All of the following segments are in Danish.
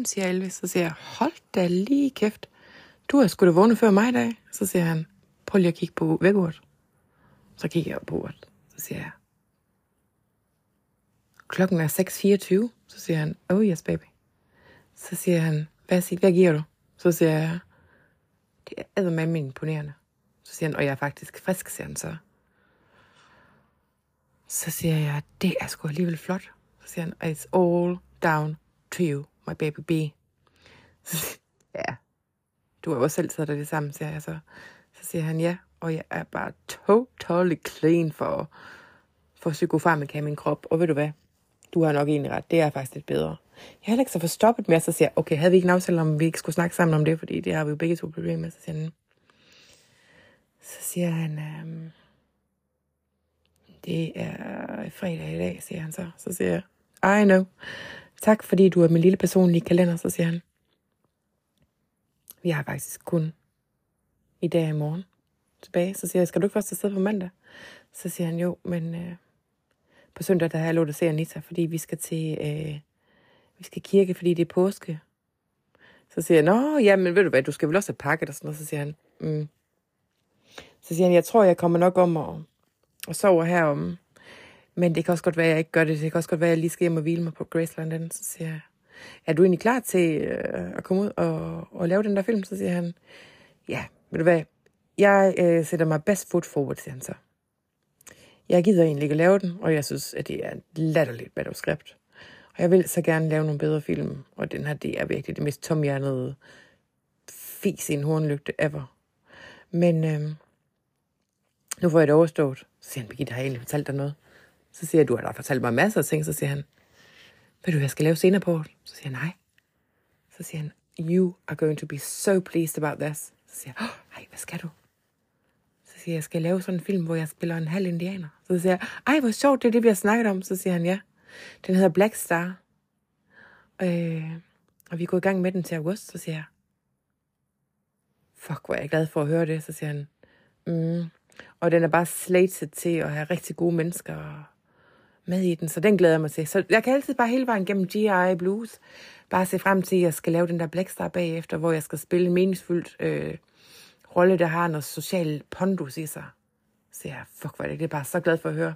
morgen, siger Elvis. Så siger jeg, hold da lige kæft. Du har sgu da vågnet før mig i dag. Så siger han, prøv lige at kigge på vækkeuret. Så kigger jeg på uret. Så siger jeg, klokken er 6.24. Så siger han, oh yes baby. Så siger han, hvad, siger, hvad giver du? Så siger jeg, det er eddermame imponerende. Så siger han, og jeg er faktisk frisk, siger han så. Så siger jeg, det er sgu alligevel flot. Så siger han, it's all down to you, my baby B. Ja, du har jo også selv taget dig det samme, siger jeg så. Så siger han, ja, og jeg er bare totally clean for, for psykofarmaka i min krop. Og ved du hvad? Du har nok egentlig ret. Det er faktisk lidt bedre. Jeg har heller ikke så forstoppet med, så siger okay, havde vi ikke en aftale om, vi ikke skulle snakke sammen om det, fordi det har vi jo begge to problemer med. Så siger han, så siger han, øhm, det er fredag i dag, siger han så. Så siger jeg, I know. Tak, fordi du er min lille personlige kalender, så siger han. Vi har faktisk kun i dag og i morgen tilbage. Så siger jeg, skal du ikke først afsted på mandag? Så siger han, jo, men øh, på søndag, der har jeg lov at se Anita, fordi vi skal til, øh, vi skal kirke, fordi det er påske. Så siger jeg, nå, ja, men ved du hvad, du skal vel også have pakket og sådan noget. Så siger han, mm. Så siger han, jeg tror, jeg kommer nok om og, og sover herom. Men det kan også godt være, at jeg ikke gør det. Det kan også godt være, at jeg lige skal hjem og hvile mig på Graceland. Så siger jeg, er du egentlig klar til øh, at komme ud og, og lave den der film? Så siger han, ja, ved du hvad, jeg øh, sætter mig best foot forward, siger han så. Jeg gider egentlig ikke at lave den, og jeg synes, at det er et latterligt manuskript. Og jeg vil så gerne lave nogle bedre film, og den her, det er virkelig det mest tomhjernede fis i en hornlygte ever. Men øh, nu får jeg det overstået. Så siger han, Birgitte, har jeg egentlig fortalt dig noget? Så siger jeg, du har da fortalt mig masser af ting. Så siger han, ved du, jeg skal lave senere på? Så siger jeg, nej. Så siger han, you are going to be so pleased about this. Så siger jeg, oh, hvad skal du? Så siger jeg, jeg skal lave sådan en film, hvor jeg spiller en halv indianer. Så siger jeg, ej, hvor sjovt, det er det, vi har snakket om. Så siger han, ja. Den hedder Black Star. Øh, og vi er gået i gang med den til august. Så siger jeg, fuck, hvor er jeg glad for at høre det. Så siger han, mm. Og den er bare slated til at have rigtig gode mennesker med i den, så den glæder jeg mig til. Så jeg kan altid bare hele vejen gennem G.I. Blues bare se frem til, at jeg skal lave den der Blackstar bagefter, hvor jeg skal spille en meningsfuld øh, rolle, der har noget social pondus i sig. Så jeg, fuck, hvor er det, det er bare så glad for at høre.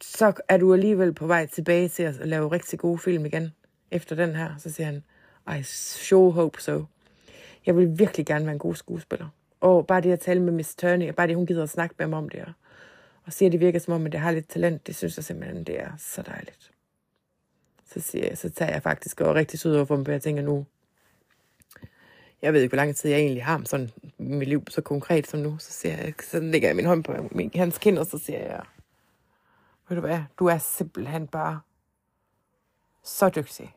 Så er du alligevel på vej tilbage til at lave rigtig gode film igen, efter den her. Så siger han, I sure hope so. Jeg vil virkelig gerne være en god skuespiller. Og bare det at tale med Miss Turney, bare det, hun gider at snakke med mig om det, og, og siger, at det virker som om, at det har lidt talent, det synes jeg simpelthen, det er så dejligt. Så, siger jeg, så tager jeg faktisk og rigtig sød over for mig, jeg tænker nu, jeg ved ikke, hvor lang tid jeg egentlig har med sådan mit liv så konkret som nu. Så, siger jeg, så lægger jeg min hånd på min, hans kind, og så siger jeg, ved du hvad, du er simpelthen bare så dygtig.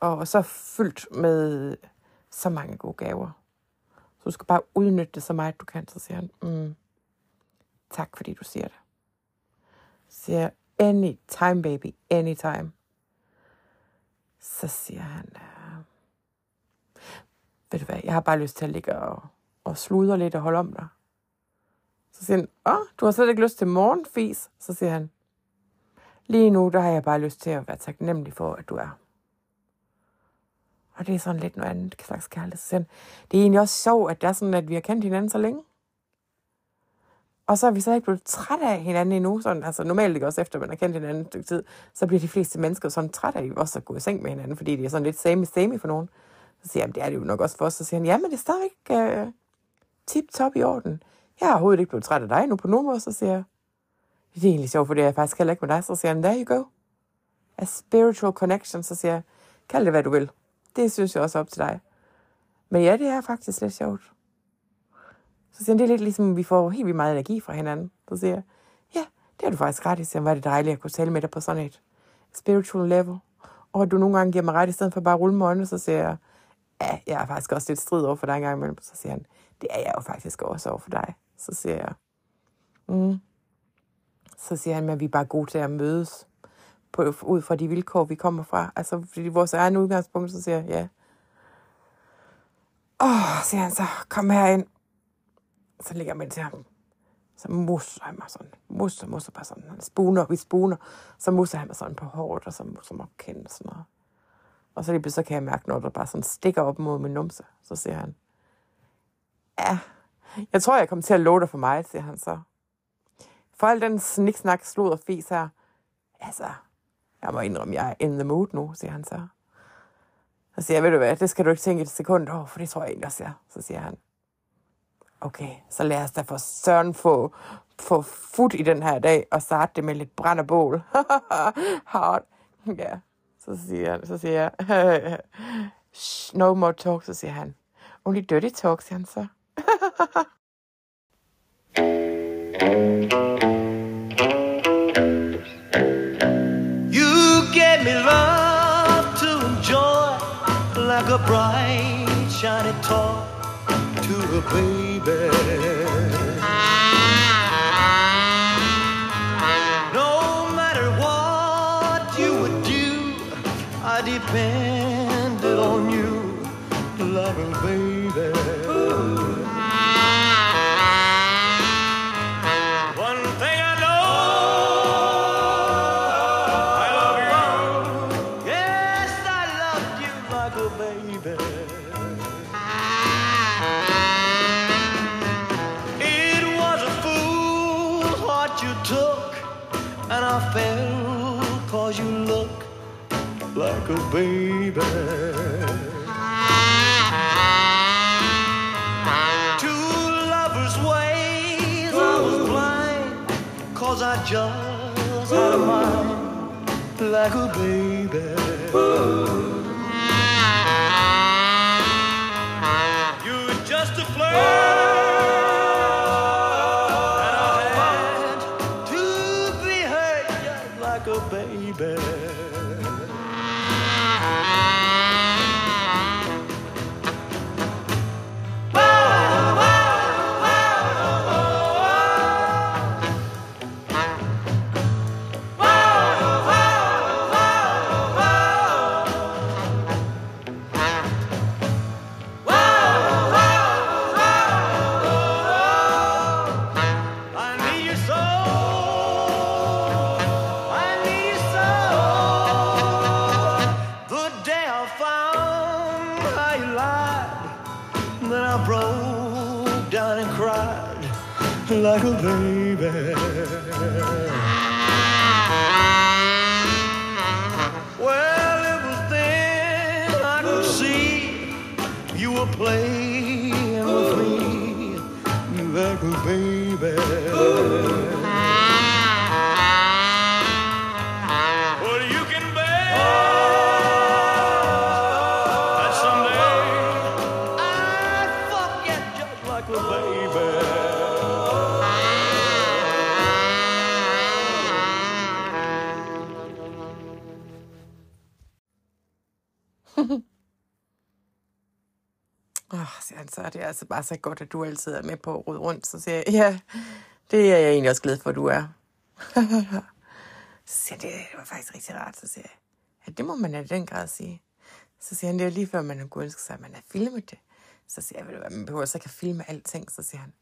Og så fyldt med så mange gode gaver. Så du skal bare udnytte det så meget, du kan. Så siger han, mm, tak fordi du siger det. Så siger jeg, anytime baby, anytime. Så siger han, øh, ved du hvad, jeg har bare lyst til at ligge og, og sludre lidt og holde om dig. Så siger han, åh, du har slet ikke lyst til morgenfis. Så siger han, lige nu, der har jeg bare lyst til at være taknemmelig for, at du er. Og det er sådan lidt noget andet slags kærlighed. Så han, det er egentlig også sjovt, at det er sådan, at vi har kendt hinanden så længe. Og så er vi så ikke blevet træt af hinanden endnu. Sådan, altså normalt ikke også efter, man har kendt hinanden et stykke tid, så bliver de fleste mennesker sådan træt af også at gå i seng med hinanden, fordi det er sådan lidt same-same for nogen. Så siger jeg, det er det jo nok også for os. Så siger han, ja, men det er stadigvæk øh, tip-top i orden. Jeg er overhovedet ikke blevet træt af dig nu på nogen måde. Så siger jeg, det er egentlig sjovt, for det er jeg faktisk heller ikke med dig. Så siger han, there you go. A spiritual connection. Så siger jeg, kald det hvad du vil. Det synes jeg også op til dig. Men ja, det er faktisk lidt sjovt. Så siger han, det er lidt ligesom, vi får helt vildt meget energi fra hinanden. Så siger jeg, ja, det er du faktisk ret i. Så var det dejligt at kunne tale med dig på sådan et spiritual level. Og du nogle gange giver mig ret, i stedet for bare at rulle med øjnene, så siger jeg, ja, jeg er faktisk også lidt strid over for dig en gang imellem. Så siger han, det er jeg jo faktisk også over for dig. Så siger jeg, mm. Så siger han, at vi er bare gode til at mødes på, ud fra de vilkår, vi kommer fra. Altså, fordi vores egen udgangspunkt, så siger jeg, ja. Åh, siger han så, kom her ind. Så ligger man til ham. Så musser han mig sådan. Musser, musser bare sådan. Han spuner, vi spuner. Så musser han mig sådan på håret, og så musser mig kendt sådan noget. Og så lige pludselig så kan jeg mærke noget, der bare sådan stikker op mod min numse. Så siger han, ja, jeg tror, jeg kommer til at love dig for mig, siger han så. For al den sniksnak, slud og fis her, altså, jeg må indrømme, jeg er in the mood nu, siger han så. Så siger jeg, ved du hvad, det skal du ikke tænke et sekund over, for det tror jeg egentlig også, jeg. Så siger han, okay, så lad os da for søren få, få fut i den her dag, og starte det med lidt brænd og bål. Hard. Ja, så siger, han, så siger jeg, no more talk, så siger han, only dirty talk, siger han så. You gave me love to enjoy like a bright, shiny toy to a baby. Then I broke down and cried like a baby. Well, it was then I could see you were playing with me like a baby. Åh, oh, siger han så, det altså bare så godt, at du altid er med på at rode rundt. Så siger jeg, ja, det er jeg egentlig også glad for, at du er. så siger jeg, det var faktisk rigtig rart. Så siger jeg, ja, det må man i den grad sige. Så siger han, det er lige før, man kunne ønske sig, at man har filmet det. Så siger jeg, ved du hvad, man behøver så ikke at filme alting. Så siger han,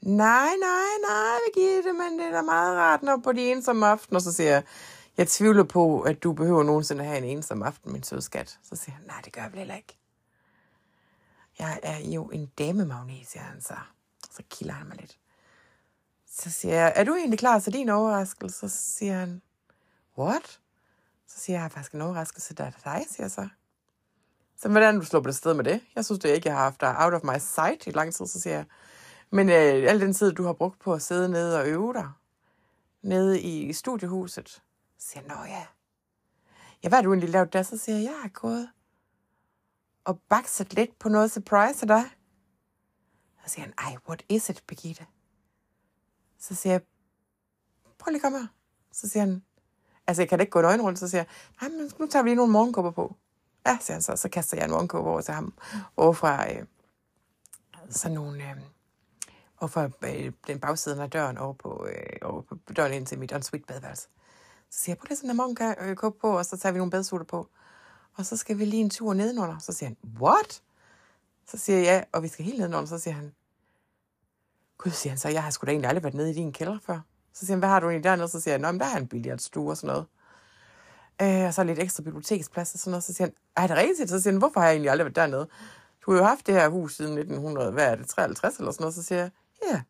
nej, nej, nej, Birgitte, men det er da meget rart, når på de ensomme aftener. Så siger jeg, jeg tvivler på, at du behøver nogensinde at have en ensom aften, min søde skat. Så siger han, nej, det gør jeg vel heller ikke. Jeg er jo en damemagnet, siger han så. Så kilder han mig lidt. Så siger jeg, er du egentlig klar til din overraskelse? Så siger han, what? Så siger jeg, jeg har faktisk en overraskelse, der er dig, siger jeg så. Så hvordan du slår på det sted med det? Jeg synes det ikke, jeg har haft dig out of my sight i lang tid, så siger jeg. Men øh, al den tid, du har brugt på at sidde nede og øve dig, nede i studiehuset, så siger jeg, nå ja. Ja, hvad har du egentlig lavet der? Så siger jeg, jeg har gået og bakset lidt på noget surprise af dig. Så siger han, ej, what is it, Birgitte? Så siger jeg, prøv lige at komme her. Så siger han, altså jeg kan da ikke gå en rundt. Så siger jeg, nej, men nu tager vi lige nogle morgenkåber på. Ja, siger han så. Så kaster jeg en morgenkåbe over til ham. Over fra øh, sådan nogle, øh, over fra øh, den bagsiden af døren over på, øh, over på døren ind til mit ensuite badeværelse. Så siger jeg, prøv lige sådan en morgenkåbe på, og så tager vi nogle badsutter på. Og så skal vi lige en tur nedenunder. Så siger han, what? Så siger jeg, ja, og vi skal helt nedenunder. Så siger han, gud, siger han så, jeg har sgu da egentlig aldrig været nede i din kælder før. Så siger han, hvad har du egentlig dernede? Så siger jeg, nå, men der er en billiardstue og sådan noget. Øh, og så lidt ekstra biblioteksplads og sådan noget. Så siger han, er det rigtigt? Så siger han, hvorfor har jeg egentlig aldrig været dernede? Du har jo haft det her hus siden 1900, hvad er det, 53 eller sådan noget? Så siger jeg, ja,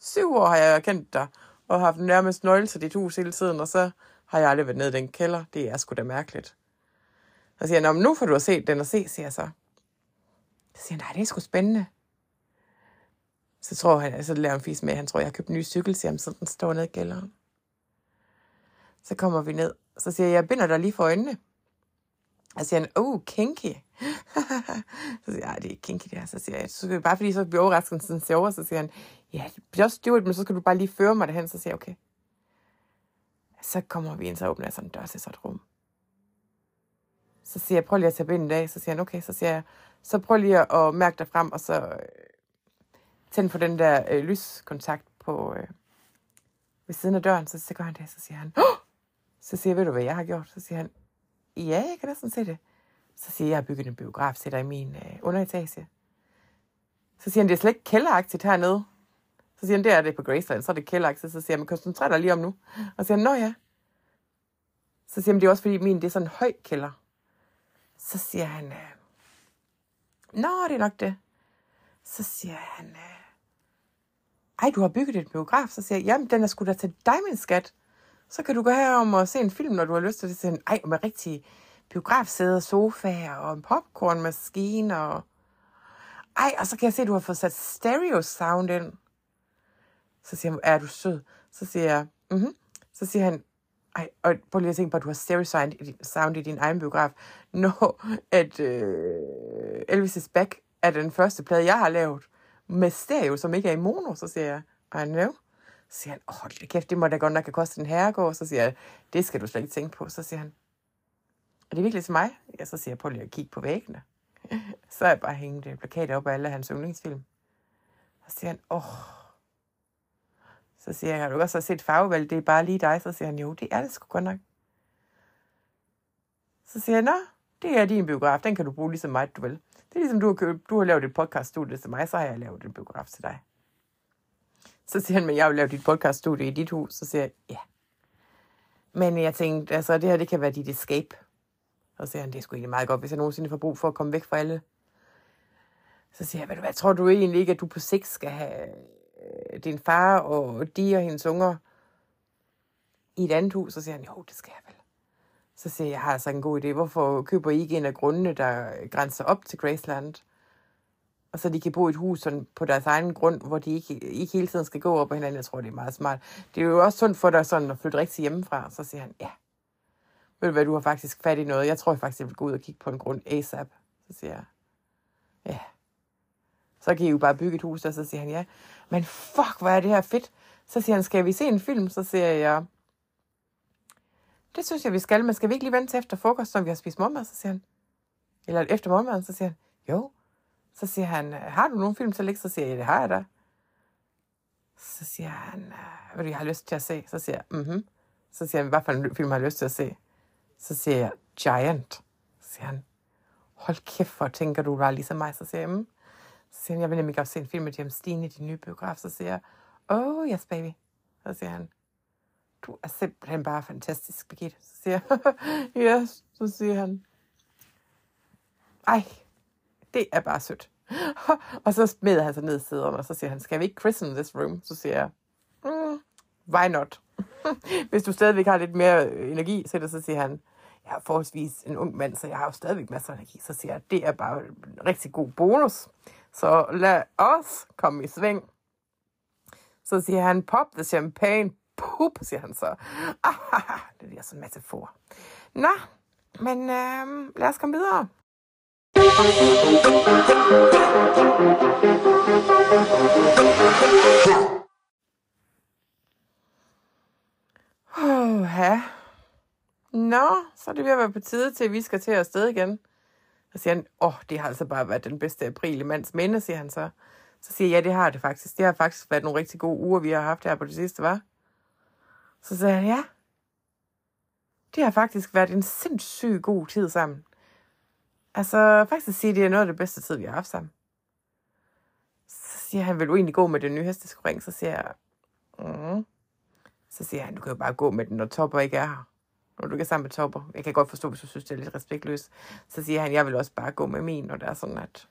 syv år har jeg kendt dig, og har haft nærmest nøgle til dit hus hele tiden, og så har jeg aldrig været nede i den kælder. Det er sgu da mærkeligt. Så siger han, nu får du at se den og se, siger jeg så. Så siger han, nej, det er sgu spændende. Så tror han, så laver han fis med, han tror, jeg har købt en ny cykel, siger han, så den står ned i kælderen. Så kommer vi ned, så siger jeg, jeg binder dig lige for øjnene. Og så siger han, oh, kinky. så siger jeg, det er ikke kinky det her. Så siger jeg, så bare fordi så bliver overraskelsen over, så siger han, ja, det bliver også stewart, men så skal du bare lige føre mig derhen. Så siger jeg, okay. Så kommer vi ind, så åbner jeg sådan en dør til sådan et rum. Så siger jeg, prøv lige at tage i af. Så siger han, okay. Så siger jeg, så prøv lige at mærke dig frem, og så tænd på den der øh, lyskontakt på, øh, ved siden af døren. Så, så gør han det, så siger han, oh! så siger jeg, ved du hvad jeg har gjort? Så siger han, ja, jeg kan næsten se det. Så siger jeg, jeg har bygget en biograf til dig i min øh, underetage. Så siger han, det er slet ikke kælderagtigt hernede. Så siger han, det er det på Graceland, så er det kælderagtigt. Så siger han, men koncentrer dig lige om nu. Og så siger han, nå ja. Så siger han, det er også fordi min, det er sådan en høj kælder. Så siger han, øh, nå, det er nok det. Så siger han, øh, ej, du har bygget et biograf. Så siger jeg, jamen, den er sgu da til dig, min skat. Så kan du gå herom og se en film, når du har lyst til det. Så siger han, ej, med rigtig biografsæder, sofaer og en popcornmaskine. Og... Ej, og så kan jeg se, at du har fået sat stereo sound ind. Så siger han, er du sød? Så siger jeg, mhm. Så siger han, ej, og prøv lige at tænke på, at du har stereo sound i, sound i din egen biograf. Når at øh, Elvis is Back er den første plade, jeg har lavet med stereo, som ikke er i mono, så siger jeg, I know. Så siger han, åh, det kæft, det må da godt nok have kostet en herregård. Så siger jeg, det skal du slet ikke tænke på. Så siger han, er det virkelig til mig? Ja, så siger jeg, prøv lige at kigge på væggene. så er jeg bare hængt plakater op af alle hans yndlingsfilm. Så siger han, åh. Så siger jeg, har du også set farvevalg? Det er bare lige dig. Så siger han, jo, det er det sgu godt nok. Så siger jeg, nå, det er din biograf. Den kan du bruge lige så meget, du vil. Det er ligesom, du har, købt, du har lavet et podcaststudie til mig, så har jeg lavet en biograf til dig. Så siger han, men jeg vil lave dit podcaststudie i dit hus. Så siger jeg, ja. Men jeg tænkte, altså det her, det kan være dit escape. Så siger han, det er sgu egentlig meget godt, hvis jeg nogensinde får brug for at komme væk fra alle. Så siger jeg, ved du hvad, tror du egentlig ikke, at du på sigt skal have Øh, din far og de og hendes unger i et andet hus? Så siger han, jo, det skal jeg vel. Så siger jeg, jeg har altså en god idé. Hvorfor køber I ikke en af grundene, der grænser op til Graceland? Og så de kan bo i et hus sådan på deres egen grund, hvor de ikke, ikke hele tiden skal gå op på hinanden. Jeg tror, det er meget smart. Det er jo også sundt for dig sådan at flytte rigtig hjemmefra. Så siger han, ja. Ved du hvad, du har faktisk fat i noget. Jeg tror jeg faktisk, jeg vil gå ud og kigge på en grund ASAP. Så siger jeg, ja. Så kan I jo bare bygge et hus, og så siger han, ja. Men fuck, hvor er det her fedt. Så siger han, skal vi se en film? Så siger jeg, det synes jeg, vi skal, men skal vi ikke lige vente til efter frokost, når vi har spist morgenmad? Så siger han, eller efter morgenmaden, så siger han, jo. Så siger han, har du nogen film til at ligge? Så siger jeg, det har jeg da. Så siger han, hvad du, jeg har lyst til at se? Så siger jeg, mhm. Så siger han, hvad for en film har jeg lyst til at se? Så siger jeg, Giant. Så siger han, hold kæft, hvor tænker du bare ligesom mig? Så siger jeg, mm. Så jeg vil nemlig godt se en film med James Dean i din nye biograf. Så siger jeg, oh yes baby. Så siger han, du er simpelthen bare fantastisk, Birgitte. Så siger jeg, yes. Så siger han, ej, det er bare sødt. og så smider han sig ned i sæderne, og så siger han, skal vi ikke christen this room? Så siger jeg, mm, why not? Hvis du stadigvæk har lidt mere øh, energi, så, det, så siger han, jeg er forholdsvis en ung mand, så jeg har jo stadigvæk masser af energi. Så siger jeg, det er bare en rigtig god bonus. Så lad os komme i sving. Så siger han, pop the champagne, pup, siger han så. Ah, det bliver sådan en metafor. Nå, men øh, lad os komme videre. Oh, ja. Nå, så er det ved at være på tide til, at vi skal til at sted igen. Så siger han, åh, oh, det har altså bare været den bedste april i mands minde, siger han så. Så siger jeg, ja, det har det faktisk. Det har faktisk været nogle rigtig gode uger, vi har haft her på det sidste, var. Så siger han, ja. Det har faktisk været en sindssygt god tid sammen. Altså, faktisk sige, det er noget af det bedste tid, vi har haft sammen. Så siger han, vil du egentlig gå med den nye hesteskring? Så siger jeg, mm. Så siger han, du kan jo bare gå med den, når Topper ikke er her når du ikke er sammen med Topper. Jeg kan godt forstå, hvis du synes, det er lidt respektløst. Så siger han, jeg vil også bare gå med min, når det er sådan, at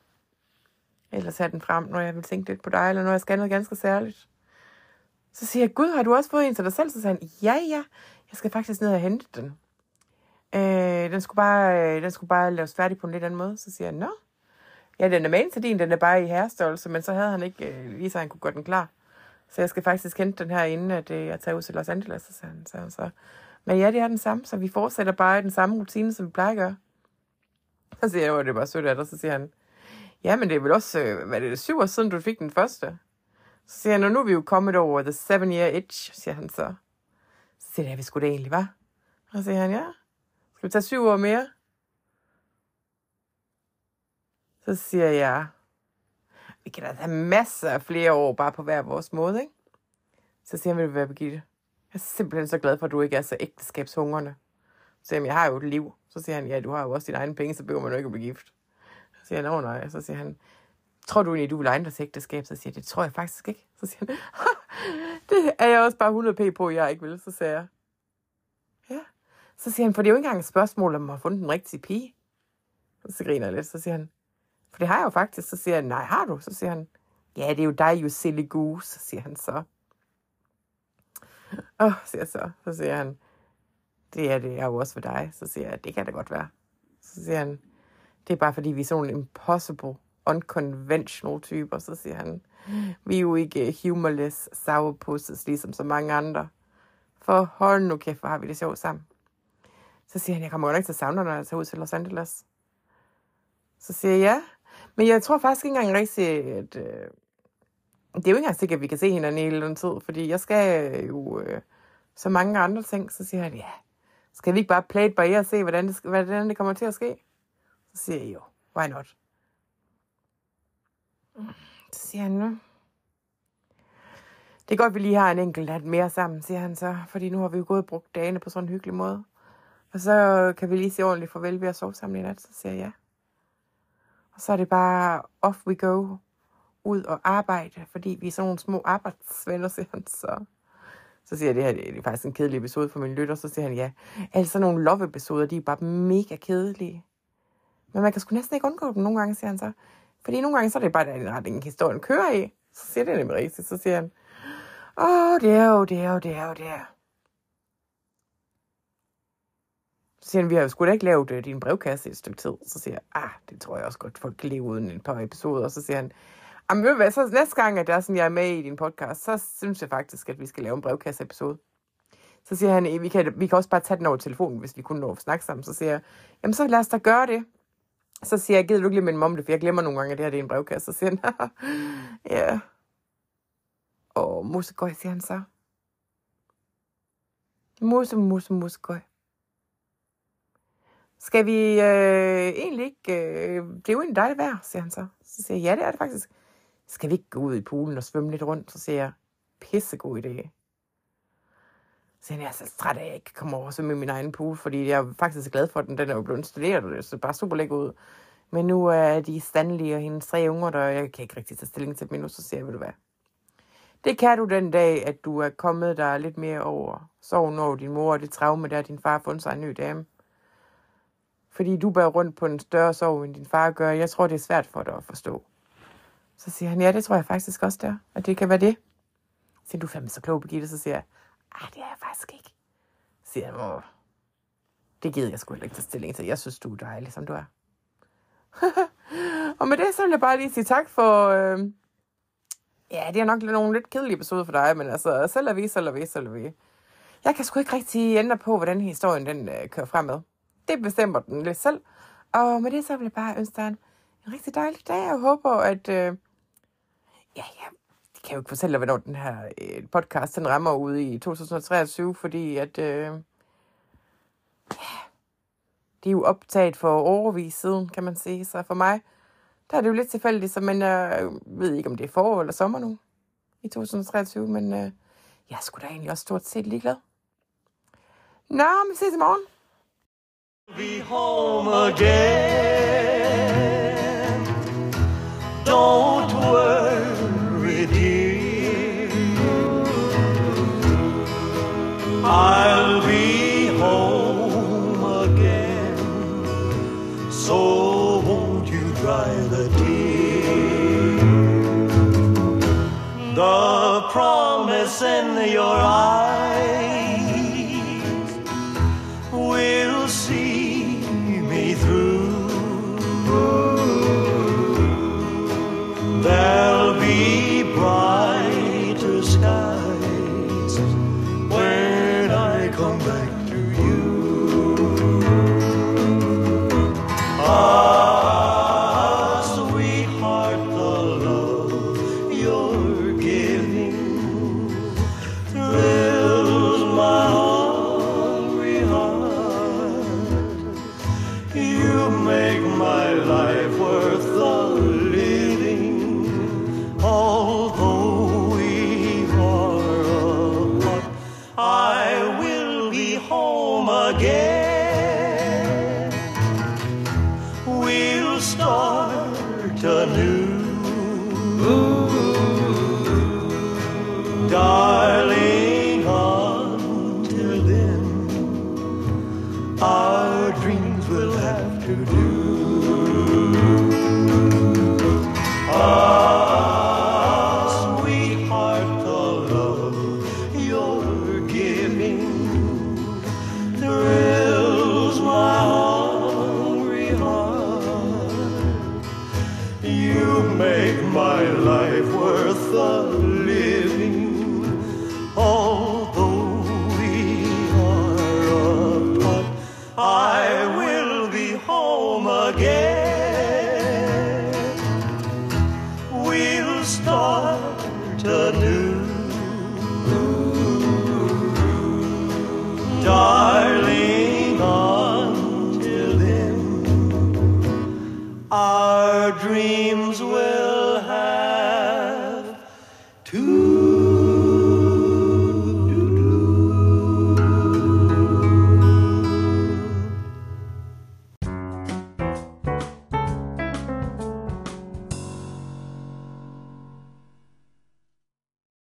ellers have den frem, når jeg vil tænke lidt på dig, eller når jeg skal noget ganske særligt. Så siger jeg, Gud, har du også fået en til dig selv? Så siger han, ja, ja, jeg skal faktisk ned og hente den. Øh, den, skulle bare, øh, den skulle bare laves færdig på en lidt anden måde. Så siger jeg, nå, ja, den er med til din, den er bare i herrestørrelse, men så havde han ikke øh, lige så han kunne gøre den klar. Så jeg skal faktisk hente den her, inden at øh, jeg tager ud til Los Angeles, så siger han. Så, så. Men ja, det er den samme, så vi fortsætter bare i den samme rutine, som vi plejer at gøre. Så siger jeg, at det er bare sødt af dig. Så siger han, ja, men det er vel også, øh, hvad er det, syv år siden, du fik den første? Så siger han, nu er vi jo kommet over the seven year itch, siger han så. Så siger jeg, vi skulle det egentlig, var. Og så siger han, ja, skal vi tage syv år mere? Så siger jeg, vi kan da have masser af flere år bare på hver vores måde, ikke? Så siger han, vil du være, Birgitte? Jeg er simpelthen så glad for, at du ikke er så ægteskabshungrende. Så siger han, jeg har jo et liv. Så siger han, ja, du har jo også dine egne penge, så behøver man jo ikke at blive gift. Så siger han, åh nej. Så siger han, tror du egentlig, du vil egne dig til ægteskab? Så siger jeg, det tror jeg faktisk ikke. Så siger han, det er jeg også bare 100 p på, jeg ikke vil. Så siger jeg, ja. Så siger han, for det er jo ikke engang et spørgsmål, om man har fundet den rigtige pige. Så griner jeg lidt, så siger han, for det har jeg jo faktisk. Så siger han, nej, har du? Så siger han, ja, det er jo dig, you silly goose, så siger han så. Åh, oh, siger jeg så. Så siger han, det er det er jo også for dig. Så siger jeg, det kan det godt være. Så siger han, det er bare fordi, vi er sådan nogle impossible, unconventional typer. Så siger han, vi er jo ikke øh, humorless sourpusses, ligesom så mange andre. For hold nu kæft, hvor har vi det sjovt sammen. Så siger han, jeg kommer godt ikke til at savne når jeg tager ud til Los Angeles. Så siger jeg, ja. Men jeg tror faktisk ikke engang rigtig, at... Øh, det er jo ikke engang sikkert, at vi kan se hinanden i hele den tid, fordi jeg skal jo øh, så mange andre ting. Så siger han, ja, skal vi ikke bare play it by ear og se, hvordan det, hvordan det kommer til at ske? Så siger jeg jo, why not? Så siger han, nu. Det er godt, at vi lige har en enkelt nat mere sammen, siger han så, fordi nu har vi jo gået og brugt dagene på sådan en hyggelig måde. Og så kan vi lige se ordentligt farvel ved at sove sammen i nat, så siger jeg ja. Og så er det bare off we go, ud og arbejde, fordi vi er sådan nogle små arbejdsvenner, siger han så. Så siger jeg, det her det er faktisk en kedelig episode for min lytter. Så siger han, ja, altså nogle love-episoder, de er bare mega kedelige. Men man kan sgu næsten ikke undgå dem nogle gange, siger han så. Fordi nogle gange, så er det bare den retning, historien kører i. Så siger det nemlig rigtigt. Så siger han, åh, det er jo, det er jo, det er jo, det er. Så siger han, vi har jo sgu da ikke lavet uh, din brevkasse i et stykke tid. Så siger jeg, ah, det tror jeg også godt, folk kan leve uden et par episoder. Og så siger han, jamen ved du hvad, så næste gang, at der er sådan, jeg er med i din podcast, så synes jeg faktisk, at vi skal lave en brevkasse-episode. Så siger han, vi kan, vi kan også bare tage den over telefonen, hvis vi kunne nå at snakke sammen. Så siger jeg, jamen så lad os da gøre det. Så siger jeg, gider du ikke lige minde om det, for jeg glemmer nogle gange, at det her det er en brevkasse. Så siger han, ja. Og musegøj, siger han så. Muse, muse, musegøj. Skal vi øh, egentlig ikke... Øh, det er jo en dejlig vejr, siger han så. Så siger jeg, ja, det er det faktisk. Skal vi ikke gå ud i poolen og svømme lidt rundt? Så siger jeg, pissegod idé. Så jeg er så træt af, at jeg ikke kommer over og svømme i min egen pool, fordi jeg er faktisk glad for, den, den er jo blevet installeret, og det ser bare super lækker ud. Men nu er de Stanley og hendes tre unger, der jeg kan ikke rigtig tage stilling til dem endnu, så siger jeg, vil du hvad? Det kan du den dag, at du er kommet der lidt mere over sorgen over din mor og det traume, der din far har fundet sig en ny dame fordi du bærer rundt på en større sorg, end din far gør. Jeg tror, det er svært for dig at forstå. Så siger han, ja, det tror jeg faktisk også der, at det kan være det. Så siger du fandme så klog, Birgitte. Så siger jeg, ah, det er jeg faktisk ikke. Så siger han, Åh, det gider jeg sgu heller ikke tage stilling til. Jeg synes, du er dejlig, som du er. og med det, så vil jeg bare lige sige tak for... Øh... Ja, det er nok nogle lidt kedelige episoder for dig, men altså, selv er vi, selv er vi, selv er vi. Jeg kan sgu ikke rigtig ændre på, hvordan historien den øh, kører fremad det bestemmer den lidt selv. Og med det så vil jeg bare ønske dig en, en rigtig dejlig dag. Jeg håber, at... Øh, ja, ja, det kan jo ikke fortælle dig, hvornår den her øh, podcast den rammer ud i 2023, fordi at... Øh, ja, det er jo optaget for overvis siden, kan man sige. Så for mig, der er det jo lidt tilfældigt, så men jeg ved ikke, om det er forår eller sommer nu i 2023, men øh, jeg skulle da egentlig også stort set ligeglad. Nå, vi ses i morgen. Be home again. In your eyes